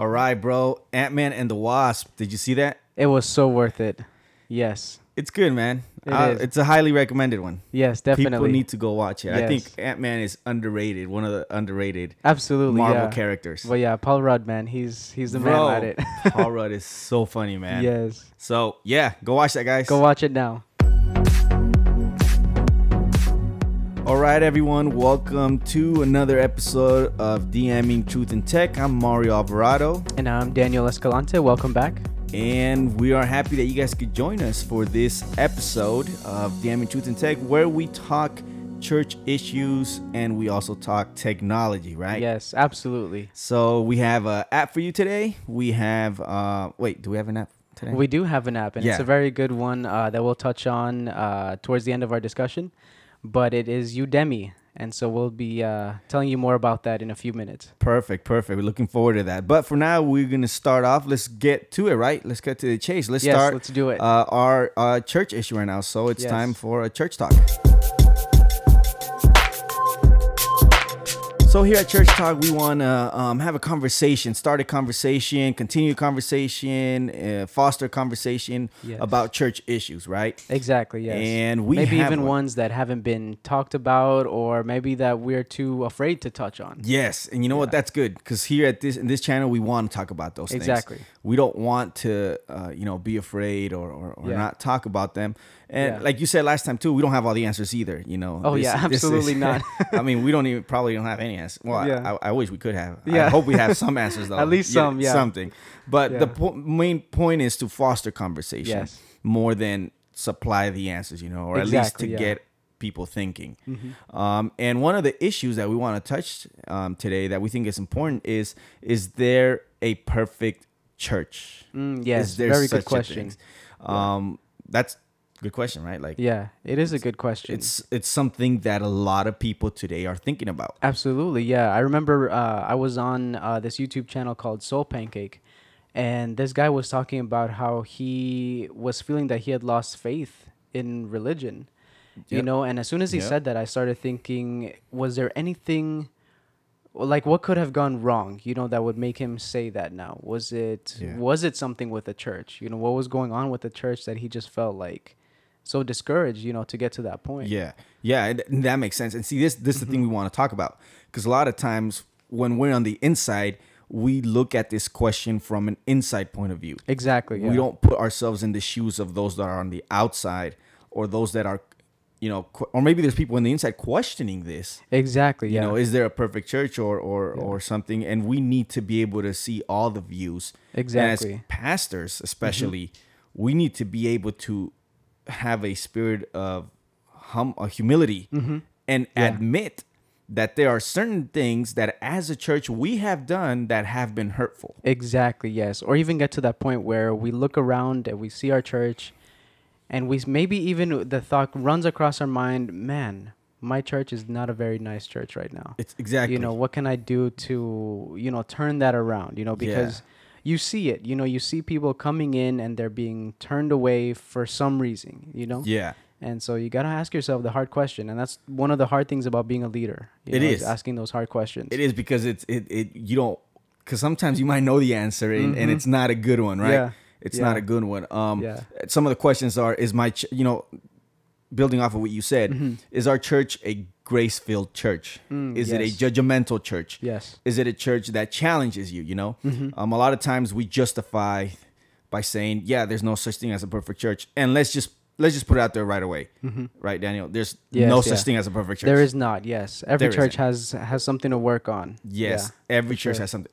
All right, bro. Ant Man and the Wasp. Did you see that? It was so worth it. Yes. It's good, man. It Uh, is. It's a highly recommended one. Yes, definitely. People need to go watch it. I think Ant Man is underrated. One of the underrated Absolutely. Marvel yeah. characters. Well, yeah, Paul Rudd, man, he's he's the Bro, man at it. Paul Rudd is so funny, man. yes. So yeah, go watch that, guys. Go watch it now. All right, everyone. Welcome to another episode of DMing Truth and Tech. I'm Mario Alvarado, And I'm Daniel Escalante. Welcome back. and we are happy that you guys could join us for this episode of DMing Truth and Tech, where we talk church issues and we also talk technology, right? Yes, absolutely. So we have an app for you today. We have uh wait, do we have an app today? We do have an app, and it's a very good one uh, that we'll touch on uh, towards the end of our discussion. But it is Udemy, and so we'll be uh, telling you more about that in a few minutes. Perfect, perfect. We're looking forward to that. But for now, we're gonna start off. Let's get to it, right? Let's get to the chase. Let's Yes, start. let's do it. Uh, our uh, church issue right now. So it's Yes. time for a church talk. So here at Church Talk, we want to um, have a conversation, start a conversation, continue a conversation, uh, foster a conversation Yes. about church issues, right? Exactly. Yes. And we maybe even one. ones that haven't been talked about, or maybe that we're too afraid to touch on. Yes, and you know what? That's good because here at this in this channel, we want to talk about those Exactly. things. Exactly. We don't want to, uh, you know, be afraid or or, or Yeah. not talk about them. And Yeah. like you said last time too, we don't have all the answers either. You know. Oh, yeah, absolutely not. I mean, we don't even probably don't have any answers. Well, Yeah. I, I wish we could have. Yeah. I hope we have some answers though. At least some, yeah. something. But the po- main point is to foster conversation Yes. more than supply the answers. You know, or Exactly, at least to yeah. get people thinking. Mm-hmm. Um, and one of the issues that we want to touch um, today that we think is important is is there a perfect church? Mm, yes, Is there very good question. Um, that's good question, right? Like, Yeah, it is a good question. it's it's something that a lot of people today are thinking about. Absolutely, yeah. I remember uh, I was on uh, this YouTube channel called Soul Pancake, and this guy was talking about how he was feeling that he had lost faith in religion. You know, and as soon as he Yep. said that, I started thinking, was there anything, like, what could have gone wrong? You know, that would make him say that now. Was it Yeah. was it something with the church? You know, what was going on with the church that he just felt like so discouraged? You know, to get to that point. Yeah, yeah, that makes sense. And see, this this is the thing we Mm-hmm. want to talk about because a lot of times when we're on the inside, we look at this question from an inside point of view. Exactly. Yeah. We don't put ourselves in the shoes of those that are on the outside or those that are, you know, qu- or maybe there's people on the inside questioning this. Exactly. You Yeah. know, is there a perfect church or or or something? And we need to be able to see all the views. Exactly. And as pastors, especially, we need to be able to have a spirit of hum, uh, humility and Yeah. admit that there are certain things that as a church we have done that have been hurtful. Exactly, yes. Or even get to that point where we look around and we see our church and we maybe even the thought runs across our mind, man, my church is not a very nice church right now. It's exactly You know, what can I do to, you know, turn that around, you know, because you see it, you know, you see people coming in and they're being turned away for some reason, you know? yeah. And so you got to ask yourself the hard question, and that's one of the hard things about being a leader. You It know, is. asking those hard questions. It is because it's it, it you don't because sometimes you might know the answer and, and it's not a good one, right? Mm-hmm. Yeah. It's not a good one. Um, Yeah. some of the questions are: Is my ch- you know, building off of what you said, Mm-hmm. is our church a grace-filled church? Mm, is it a judgmental church? Yes. Is it a church that challenges you? You know, Mm-hmm. um, a lot of times we justify by saying, "Yeah, there's no such thing as a perfect church," and let's just let's just put it out there right away, right, Daniel? There's Mm-hmm. Yes, no such yeah. thing as a perfect church. There is not. Yes, every There church isn't. has has something to work on. Yes, Yeah, every church sure. has something.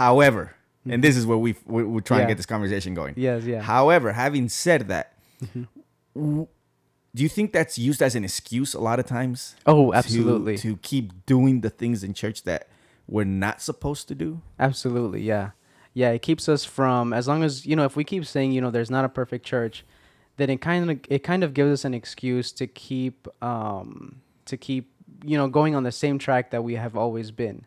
However, and this is where we we- we're trying Yeah. to get this conversation going. Yes. Yeah. However, having said that, Mm-hmm. w- do you think that's used as an excuse a lot of times? oh, to- absolutely. To, keep doing the things in church that we're not supposed to do. Absolutely. Yeah. Yeah. It keeps us from as long as you know if we keep saying you know there's not a perfect church, then it kind of it kind of gives us an excuse to keep um to keep you know going on the same track that we have always been.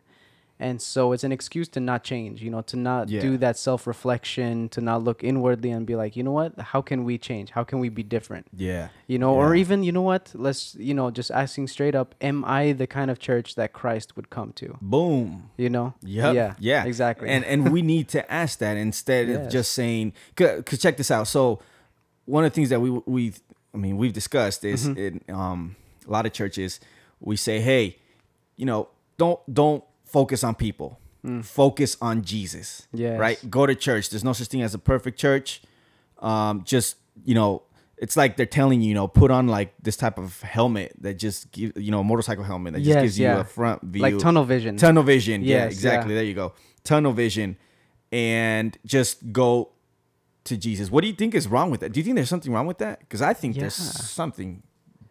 And so it's an excuse to not change you know to not Yeah. do that self-reflection to not look inwardly and be like you know what how can we change how can we be different Yeah. you know or even you know what let's you know just asking straight up am i the kind of church that christ would come to Boom. you know Yep. yeah Yeah. exactly And and we need to ask that instead of just saying. because check this out. So one of the things that we we I mean we've discussed is Mm-hmm. in um a lot of churches we say, hey, you know, don't don't focus on people. Focus on Jesus. Yeah. Right. Go to church. There's no such thing as a perfect church. Um, just you know. It's like they're telling you, you know, put on like this type of helmet that just give, you know, a motorcycle helmet that just Yes, gives you a front view, like tunnel vision Tunnel vision. yeah, exactly. yeah. There you go. Tunnel vision. And just go to Jesus. What do you think is wrong with that? Do you think there's something wrong with that? Because I think there's something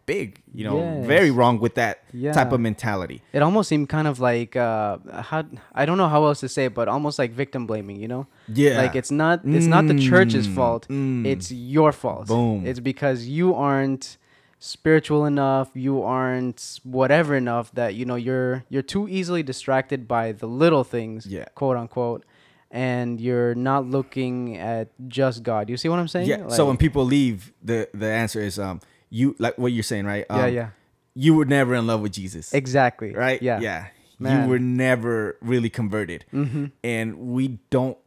big, you know, Yes. very wrong with that type of mentality. it almost seemed kind of like uh how i don't know how else to say it but almost like victim blaming you know Yeah. like it's not it's not the church's Mm, fault mm. it's your fault Boom. it's because you aren't spiritual enough you aren't whatever enough that you know you're you're too easily distracted by the little things Yeah. quote unquote and you're not looking at just god you see what i'm saying Yeah. so when people leave, the the answer is um you like what you're saying, right? yeah Um, yeah You were never in love with Jesus. exactly right? yeah Yeah. Man. You were never really converted. mm-hmm. And we don't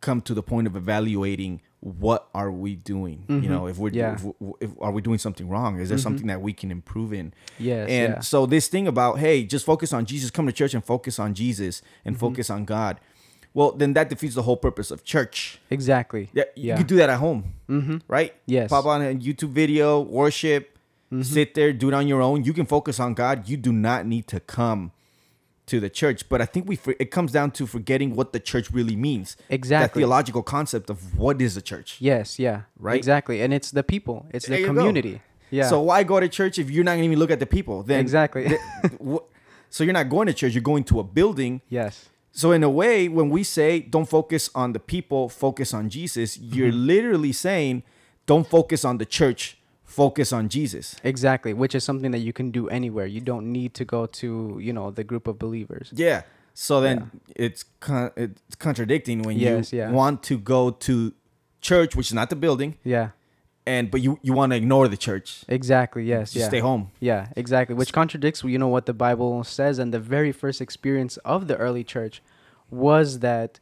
come to the point of evaluating what are we doing? You know, if we're Yeah. if, we- if are we doing something wrong? Is there something that we can improve in? yes and yeah. so this thing about hey, just focus on Jesus, come to church and focus on Jesus and Mm-hmm. focus on God. Well, then that defeats the whole purpose of church. exactly Yeah, you Yeah. could do that at home, mm-hmm. right? Yes. Pop on a YouTube video, worship, Mm-hmm. sit there, do it on your own. You can focus on God. You do not need to come to the church. But I think we it comes down to forgetting what the church really means. That Exactly. theological concept of what is a church. Yes, yeah. Right? Exactly. And it's the people. It's the you go. community. Yeah. So why go to church if you're not to even look at the people? Then exactly. so you're not going to church. You're going to a building. yes. So in a way, when we say don't focus on the people, focus on Jesus, you're Mm-hmm. literally saying don't focus on the church, focus on Jesus. Exactly. Which is something that you can do anywhere. You don't need to go to, you know, the group of believers. Yeah. So then it's con- it's contradicting when Yes, you yeah. want to go to church, which is not the building, Yeah. And but you you want to ignore the church. Exactly. Yes. Just yeah. stay home. Yeah, exactly. Which contradicts, you know, what the Bible says. And the very first experience of the early church was that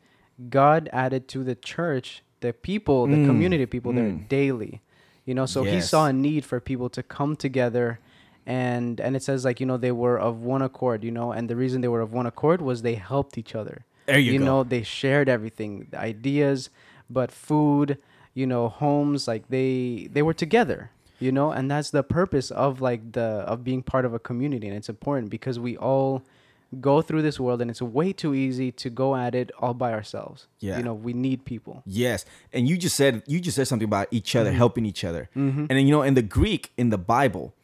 God added to the church the people, the Mm, community people there mm. daily. You know, so he saw a need for people to come together and and it says like, you know, they were of one accord, you know, and the reason they were of one accord was they helped each other. There you, go. know, they shared everything, ideas, but food, you know, homes, like they they were together, you know, and that's the purpose of like the of being part of a community, and it's important because we all go through this world, and it's way too easy to go at it all by ourselves. Yeah. you know, we need people. Yes, and you just said you just said something about each other helping each other, Mhm. and then you know in the Greek in the Bible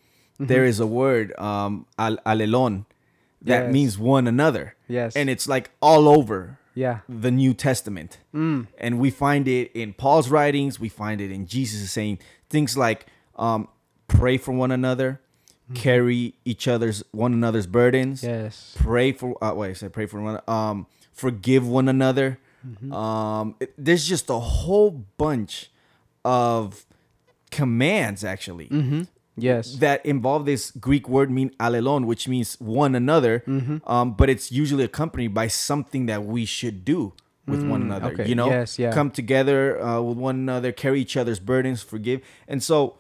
there is a word um al- alelon that Yes. means one another, Yes, and it's like all over yeah, the New Testament. mm. and we find it in Paul's writings. We find it in Jesus saying things like, um, "Pray for one another, carry each other's one another's burdens, yes, pray for." Uh, wait, I said pray for one. Um, forgive one another. Mm-hmm. Um, it- there's just a whole bunch of commands actually mm-hmm. Yes, that involve this Greek word mean alelon, which means one another. mm-hmm. Um, but it's usually accompanied by something that we should do with one Mm, another. okay. You know, Yes, yeah. come together uh, with one another, carry each other's burdens, forgive. And so,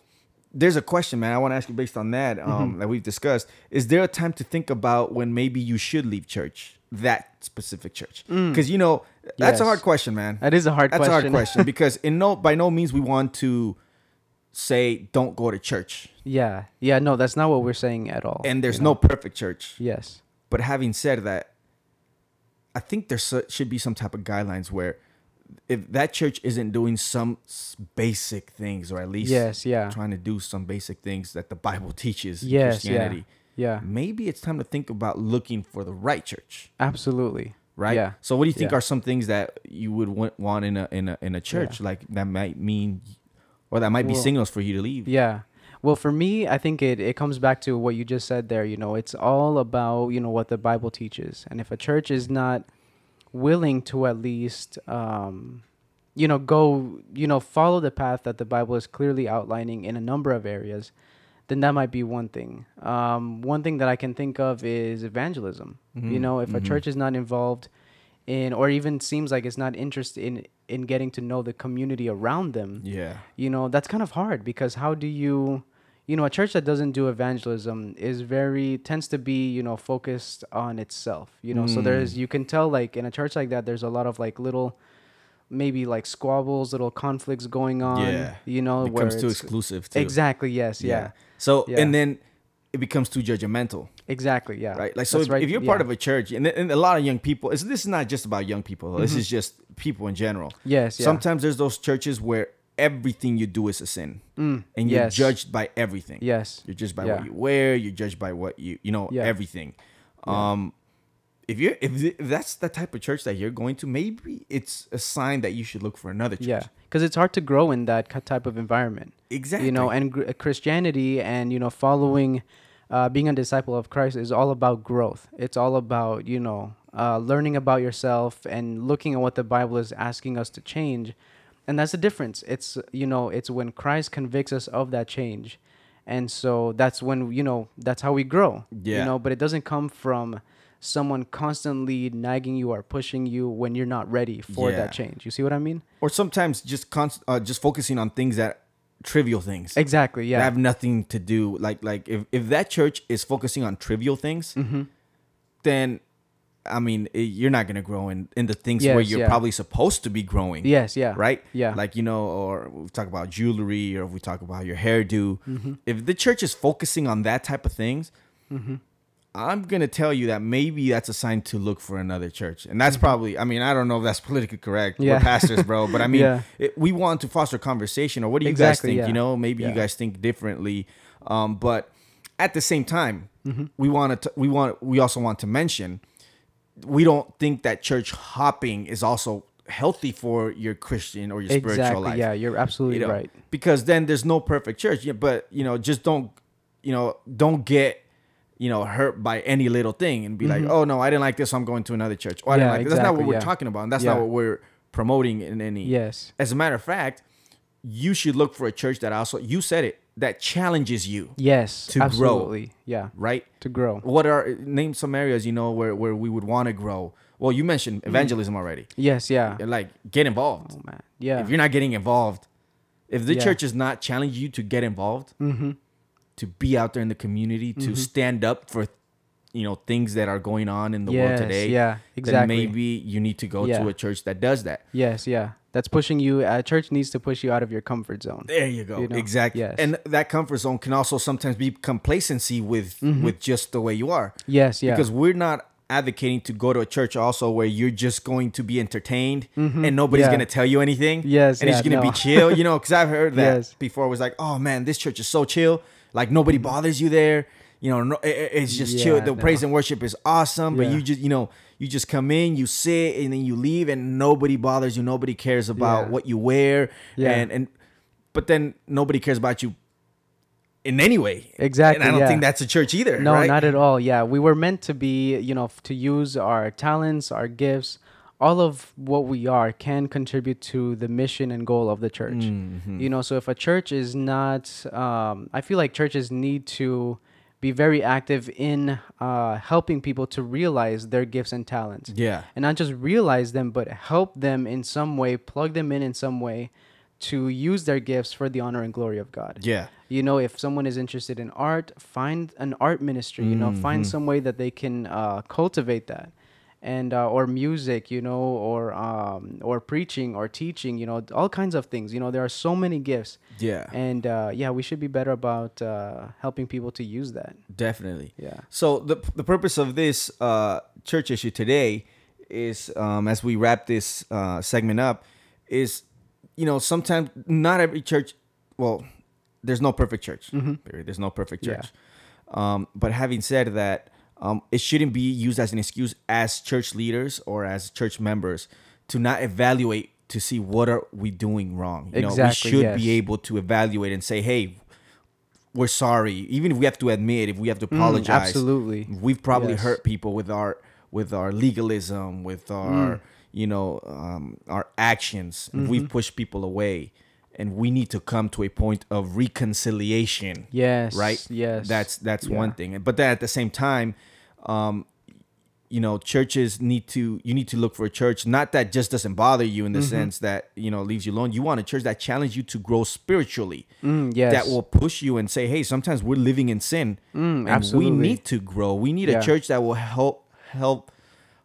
there's a question, man. I want to ask you based on that um, Mm-hmm. that we've discussed. Is there a time to think about when maybe you should leave church, that specific church? Because you know that's a Mm. Hard question, man. that is a hard That's question. a hard question because in no by no means we want to say don't go to church, yeah, yeah, no, that's not what we're saying at all. and there's you know? no perfect church. yes, But having said that, I think there should be some type of guidelines where if that church isn't doing some basic things, or at least yes, yeah, trying to do some basic things that the Bible teaches in Yes, Christianity, yeah, maybe it's time to think about looking for the right church, absolutely. right? Yeah. So, what do you think Yeah. are some things that you would want, want in a in a in a church like that might mean, or that might be Well, signals for you to leave? Yeah. Well, for me, I think it, it comes back to what you just said there. You know, it's all about, you know, what the Bible teaches. And if a church is not willing to at least, um, you know, go, you know, follow the path that the Bible is clearly outlining in a number of areas, then that might be one thing. Um, one thing that I can think of is evangelism. You Mhm, know, if a mhm. church is not involved in, or even seems like it's not interested in, in getting to know the community around them, Yeah. you know that's kind of hard because how do you you know a church that doesn't do evangelism is very tends to be you know focused on itself you know so there's Mm. you can tell like in a church like that there's a lot of like little maybe like squabbles little conflicts going on Yeah. you know It becomes too exclusive too. exactly yes yeah, So Yeah. and then it becomes too judgmental, exactly yeah right? Like so, if, right, if you're part of a church, and, and a lot of young people, it's, this is not just about young people. This Mhm. is just people in general. yes yeah Sometimes there's those churches where everything you do is a sin, Mm, and you're yes. judged by everything. yes You're judged by Yeah. what you wear. You're judged by what you you know Yeah. everything. Yeah. Um, if you're if, if that's the type of church that you're going to, maybe it's a sign that you should look for another church. yeah because it's hard to grow in that type of environment exactly. you know and gr- christianity and you know following uh, being a disciple of christ is all about growth it's all about you know uh, learning about yourself and looking at what the bible is asking us to change and that's the difference it's you know it's when christ convicts us of that change and so that's when you know that's how we grow Yeah. you know but it doesn't come from someone constantly nagging you or pushing you when you're not ready for Yeah. that change you see what i mean or sometimes just const- uh, just focusing on things that trivial things exactly that yeah have nothing to do like like if, if that church is focusing on trivial things mm-hmm. then i mean it, you're not going to grow in in the things where you're yeah. probably supposed to be growing yes yeah right Yeah. like you know or we talk about jewelry or if we talk about your hairdo Mm-hmm. if the church is focusing on that type of things Mm-hmm. I'm gonna tell you that maybe that's a sign to look for another church and that's probably i mean i don't know if that's politically correct Mm-hmm. Yeah. we're pastors bro but i mean Yeah. it, we want to foster conversation or what do you Exactly, guys think yeah. you know maybe you guys think differently um, but at the same time Mm-hmm. we want to we want we also want to mention we don't think that church hopping is also healthy for your christian or your spiritual exactly life yeah you're absolutely you know, right because then there's no perfect church yeah, but you know just don't you know don't get you know hurt by any little thing and be like oh no i didn't like this so i'm going to another church or i didn't Mm-hmm. Yeah, like this. that's not what exactly, we're yeah. talking about and that's Yeah. not what we're promoting in any yes as a matter of fact you should look for a church that also you said it that challenges you yes To grow. yeah right to grow what are name some areas you know where, where we would want to grow well you Mm-hmm. mentioned evangelism already yes yeah like get involved oh man yeah if you're not getting involved if the church is not challenging you to get involved mm-hmm. To be out there in the community to stand up for you know things that are going on in the world today yeah then exactly maybe you need to go Yeah. to a church that does that yes yeah that's pushing you A church needs to push you out of your comfort zone there you go You know, exactly yes. and that comfort zone can also sometimes be complacency with with just the way you are yes Mm-hmm. yeah because we're not advocating to go to a church also where you're just going to be entertained Mhm. and nobody's Yeah. gonna tell you anything Yes, and it's gonna be chill you know because i've heard that Yes. before it was like oh man this church is so chill like nobody bothers you there you know no, it- it- it's just chill the no. praise and worship is awesome but Yeah. you just you know you just come in you sit and then you leave and nobody bothers you nobody cares about Yeah. what you wear Yeah. and and but then nobody cares about you in any way Exactly, and i don't yeah. think that's a church either No, right? not at all. Yeah, we were meant to be, you know, to use our talents, our gifts, all of what we are can contribute to the mission and goal of the church. Mhm. You know, so if a church is not, um, I feel like churches need to be very active in uh, helping people to realize their gifts and talents. yeah And not just realize them, but help them in some way, plug them in in some way to use their gifts for the honor and glory of God yeah you know if someone is interested in art find an art ministry you know find Mhm. some way that they can uh, cultivate that and uh, or music you know or um, or preaching or teaching you know all kinds of things you know there are so many gifts yeah and uh, yeah we should be better about uh, helping people to use that definitely yeah So the the purpose of this uh, church issue today is, um, as we wrap this uh, segment up, is you know sometimes not every church. Well, there's no perfect church. Period. There's no perfect church Yeah. Um, but having said that, um, it shouldn't be used as an excuse as church leaders or as church members to not evaluate to see what are we doing wrong. You know, we Exactly, should be able to evaluate and say, hey, we're sorry. Even if we have to admit, if we have to apologize, Mm, absolutely. we've probably Yes. hurt people with our with our legalism, with our Mm. you know um, our actions. Mm-hmm. We've pushed people away, and we need to come to a point of reconciliation. Yes. Right. Yes. That's that's Yeah. one thing. But then at the same time, um, you know, churches need to you need to look for a church not that just doesn't bother you in the Mm-hmm. sense that you know leaves you alone. You want a church that challenges you to grow spiritually. Mm, yes. That will push you and say, "Hey, sometimes we're living in sin, Mm, and absolutely. we need to grow. We need Yeah. a church that will help help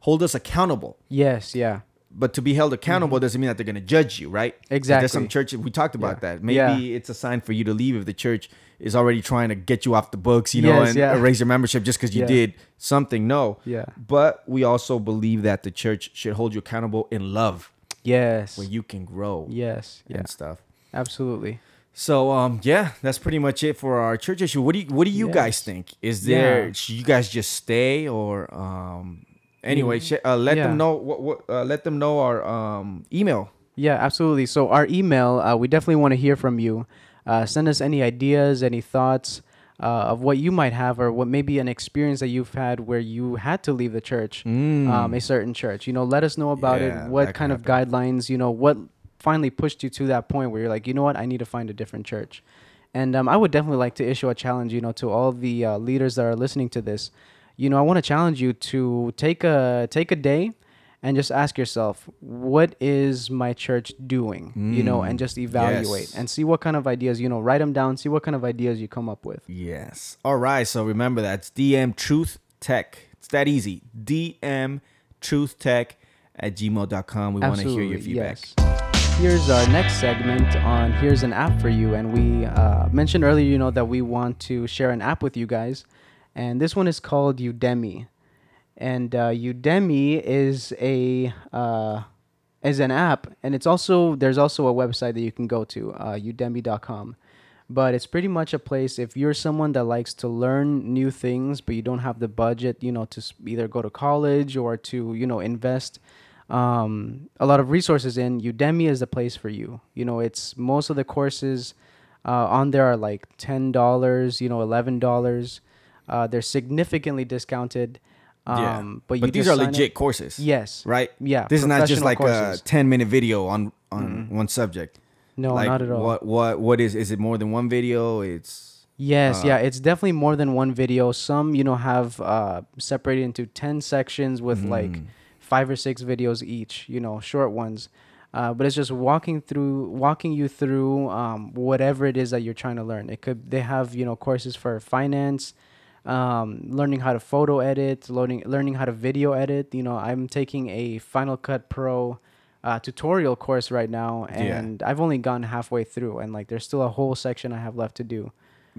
hold us accountable." Yes. Yeah. But to be held accountable doesn't mean that they're going to judge you, right? 'Cause There's some Mm-hmm. Churches we talked about Yeah. that. Maybe Yeah. it's a sign for you to leave if the church is already trying to get you off the books, you know, Yes, and yeah. erase your membership just because you did something. No. Yeah. But we also believe that the church should hold you accountable in love, Yes. where you can grow yes. Yeah. and stuff. Absolutely. So um yeah, that's pretty much it for our church issue. What do you what do you guys think? Is there should you guys just stay or um anyway, sh- uh, let Yeah. them know what, what uh, let them know our um email. Yeah, absolutely. So our email, uh, we definitely want to hear from you. Uh, send us any ideas, any thoughts uh, of what you might have, or what maybe an experience that you've had where you had to leave the church, um, a certain church. You know, let us know about Mm. Yeah, it. What kind of guidelines? You know, what finally pushed you to that point where you're like, you know what, I need to find a different church. And um, I would definitely like to issue a challenge, you know, to all the uh, leaders that are listening to this. You know, I want to challenge you to take a take a day and just ask yourself, what is my church doing? You know, and just evaluate yes. and see what kind of ideas, you know, write them down, see what kind of ideas you come up with. Yes. All right. So remember that's DM Truth Tech. It's that easy. DM Truth Tech at gmail.com. We want to hear your feedback. Yes. Here's our next segment on Here's an App for You. And we uh, mentioned earlier, you know, that we want to share an app with you guys. And this one is called Udemy. And uh, Udemy is a uh, is an app, and it's also there's also a website that you can go to, uh, Udemy.com. But it's pretty much a place if you're someone that likes to learn new things, but you don't have the budget, you know, to either go to college or to you know invest um, a lot of resources in. Udemy is the place for you. You know, it's most of the courses uh, on there are like ten dollars, you know, eleven dollars. Uh, they're significantly discounted. Um, yeah. but you But these are legit courses. Yes. Right? Yeah, This is not just like courses. a 10 minute video on on one subject. No, like not at all. What what what is is it more than one video? It's Yes, Uh, yeah, it's definitely more than one video. Some, you know, have uh, separated into 10 sections with like Mm. five or six videos each, you know, short ones. Uh, but it's just walking through, walking you through um, whatever it is that you're trying to learn. It could, they have, you know, courses for finance, um, learning how to photo edit, learning, learning how to video edit. You know, I'm taking a Final Cut Pro uh, tutorial course right now, Yeah. and I've only gone halfway through, and like there's still a whole section I have left to do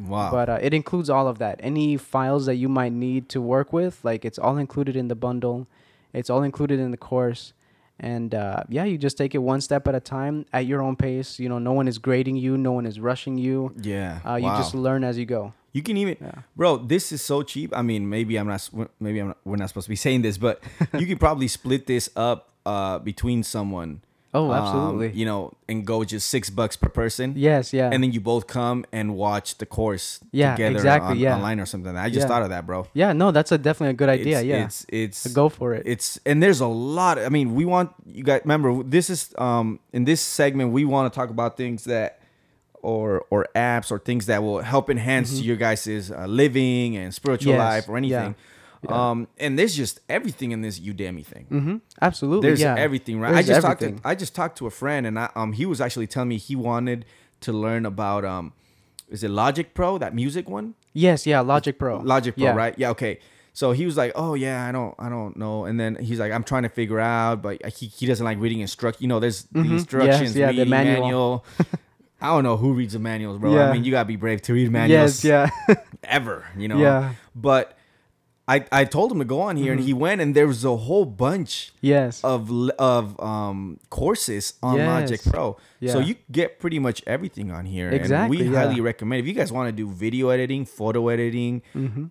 wow. but uh, it includes all of that any files that you might need to work with like it's all included in the bundle it's all included in the course and uh, yeah you just take it one step at a time at your own pace you know no one is grading you no one is rushing you yeah. uh, you wow. just learn as you go You can even, Yeah. bro. This is so cheap. I mean, maybe I'm not. Maybe I'm not, we're not supposed to be saying this, but you could probably split this up uh, between someone. Oh, um, absolutely. you know, and go just six bucks per person. yes yeah And then you both come and watch the course Yeah, together exactly, on- yeah. online or something. I just Yeah. thought of that, bro. yeah no that's a definitely a good idea It's, yeah It's it's go for it it's and there's a lot. I mean, we want you guys remember this is um in this segment we want to talk about things that or or apps or things that will help enhance your guys' uh, living and spiritual Mm-hmm. Yes, life or yeah, anything. Um, and there's just everything in this Udemy thing. mm-hmm. absolutely There's yeah everything, right? I just everything. talked to I just talked to a friend and I um he was actually telling me he wanted to learn about um is it Logic Pro, that music one? yes yeah logic pro Logic Pro, yeah. right? Yeah, okay. So he was like, "Oh yeah, I don't, I don't know." And then he's like, "I'm trying to figure out, but he, he doesn't like reading instruct. You know, there's the Mhm. Yes, instructions, yeah, the manual. manual. I don't know who reads the manuals, bro. Yeah. I mean, you gotta be brave to read manuals. yes yeah ever, you know. Yeah. But I, I told him to go on here, and he went, and there was a whole bunch yes of of um courses on Logic Yes. Pro. So you get pretty much everything on here. Exactly, And we yeah. highly recommend if you guys want to do video editing, photo editing.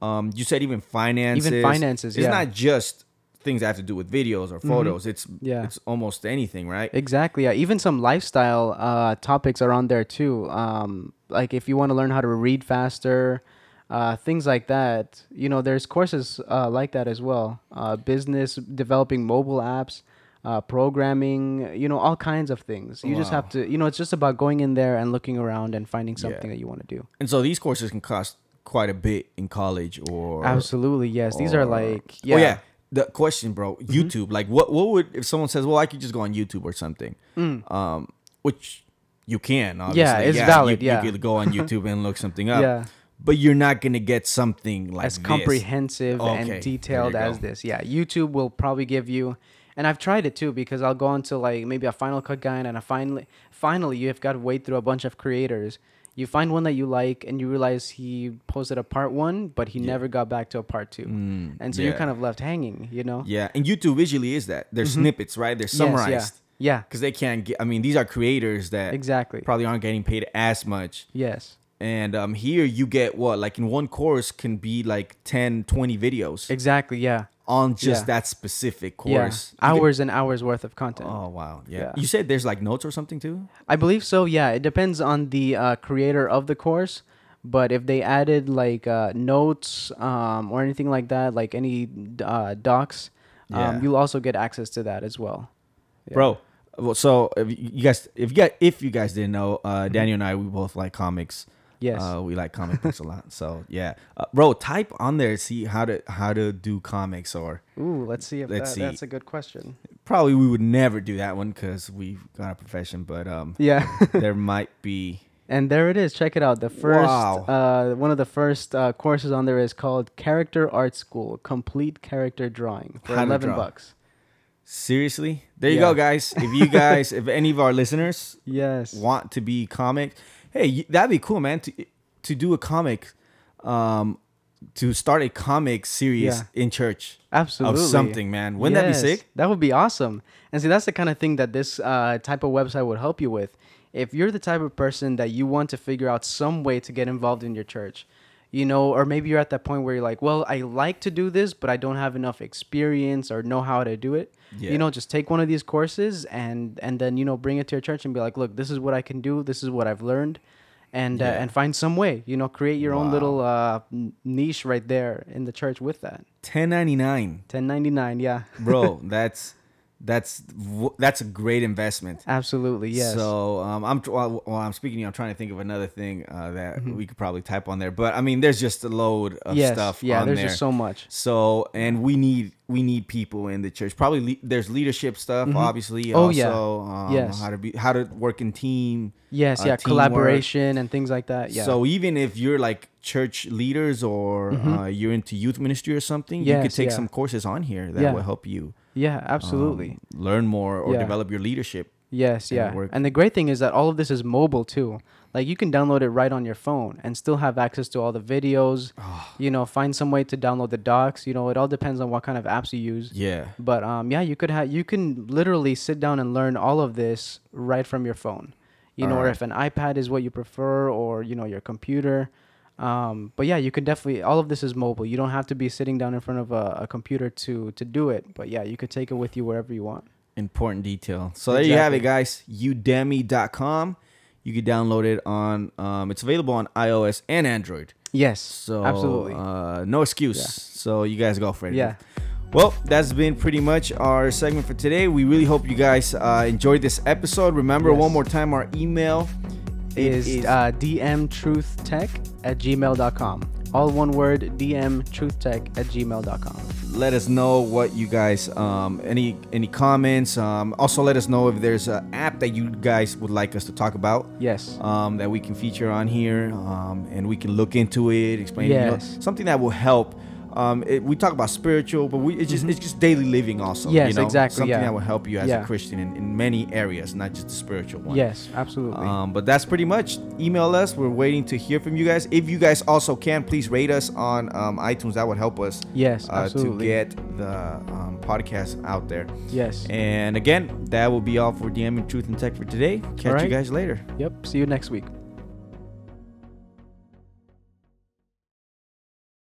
Um, you said even finances. Even finances, It's yeah. not just things that have to do with videos or photos. It's Yeah. it's almost anything, right? Exactly. Yeah. Even some lifestyle uh, topics are on there too. Um, like if you want to learn how to read faster, uh, things like that. You know, there's courses uh, like that as well. Uh, business, developing mobile apps, uh, programming. You know, all kinds of things. You just have to. You know, it's just about going in there and looking around and finding Yeah. something that you want to do. And so these courses can cost quite a bit in college or Absolutely, yes. These are like yeah. Oh yeah. The question, bro, Mm-hmm. YouTube. Like, what what would if someone says, "Well, I could just go on YouTube or something," Mm. um, which you can. Obviously. Yeah, it's valid, You, yeah. you could go on YouTube and look something up. Yeah. But you're not gonna get something like as this. comprehensive Okay, and detailed as this. Yeah, YouTube will probably give you, and I've tried it too because I'll go into like maybe a Final Cut guide and a finally finally you have got to wade through a bunch of creators. You find one that you like and you realize he posted a part one, but he Yeah. never got back to a part two, Mm, and so yeah. you're kind of left hanging. You know? Yeah, and YouTube visually is that they're snippets, right? They're Mm-hmm. Yes, summarized yeah. because they can't get. I mean, these are creators that Exactly. probably aren't getting paid as much. yes. And um, here you get what, like in one course can be like 10, 20 videos Exactly. Yeah. On just Yeah. that specific Yeah. course. Can- Hours and hours worth of content. oh wow, yeah. Yeah. You said there's like notes or something too. I believe so. Yeah, it depends on the uh, creator of the course. But if they added like uh, notes um, or anything like that, like any uh, docs, Yeah. um, you'll also get access to that as well. Yeah. bro. Well, so if you guys, if you guys, if you guys didn't know, uh, Daniel and I, we both like comics. Yes. Uh, we like comic books a lot. So yeah, uh, bro, type on there see how to how to do comics or Ooh, let's see if let's that, see. that's a good question. probably we would never do that one because we've got a profession, but um, Yeah. there might be. and there it is. Check it out. The first, Wow. uh, one of the first uh, courses on there is called Character Art School, Complete Character Drawing for How eleven bucks. Seriously, there you Yeah. go, guys. If you guys, if any of our listeners Yes. want to be comic, hey, that'd be cool, man. To to do a comic, um, to start a comic series Yeah. in church Absolutely. of something, man. Wouldn't that be sick? That would be awesome. And see, that's the kind of thing that this uh, type of website would help you with. If you're the type of person that you want to figure out some way to get involved in your church, you know, or maybe you're at that point where you're like, well, I like to do this, but I don't have enough experience or know how to do it. Yeah. You know, just take one of these courses and and then you know bring it to your church and be like, look, this is what I can do. This is what I've learned. And, uh, and find some way, you know, create your own little uh, niche right there in the church with that. Ten ninety nine, 1099, yeah. bro. that's that's that's a great investment. Absolutely, yes. So um, I'm while, while I'm speaking, to you, I'm trying to think of another thing uh, that we could probably type on there. But I mean, there's just a load of Mm-hmm. yes, stuff. yeah, there's there. just so much. So and we need we need people in the church. Probably le- there's leadership stuff, obviously. Oh, yeah. um, Yes. How to be how to work in team. Yes, uh, yeah, collaboration and things like that. Yeah. So even if you're like church leaders or uh, you're into youth ministry or something, you could Mm-hmm. Take yeah. some courses on here that Yeah. will help you. Yeah, absolutely. um, learn more or Yeah. develop your leadership. yes, and yeah. work. And the great thing is that all of this is mobile too. Like you can download it right on your phone and still have access to all the videos. Ah. You know, find some way to download the docs. You know, it all depends on what kind of apps you use. Yeah. But um, yeah, you could have you can literally sit down and learn all of this right from your phone. You know, or if an iPad is what you prefer, or you know your computer. Um, but yeah, you could definitely all of this is mobile. You don't have to be sitting down in front of a, a computer to to do it. But yeah, you could take it with you wherever you want. important detail. So there you have it, guys. Udemy.com. You can download it on. Um, it's available on iOS and Android. Yes, So absolutely. uh, no excuse. Yeah. So you guys go for it. yeah, Well, that's been pretty much our segment for today. We really hope you guys uh, enjoyed this episode. Remember Yes. one more time our email It is uh, dmtruthtech at gmail.com. All one word, dmtruthtech at gmail.com. let us know what you guys um any any comments um also let us know if there's an app that you guys would like us to talk about Yes. um that we can feature on here um and we can look into it explain you know, Yes. something that will help um it, we talk about spiritual but we it's just it's just daily living also Mm-hmm. Yes, you know exactly, something yeah. that will help you as Yeah. a christian in, in many areas not just the spiritual one Yes, absolutely. um, but that's pretty much. Email us. We're waiting to hear from you guys. If you guys also can, please rate us on um, iTunes. That would help us yes, uh, to get the um, podcast out there. yes. And again, that will be all for DM and Truth and Tech for today. Catch you guys later. Yep. See you next week.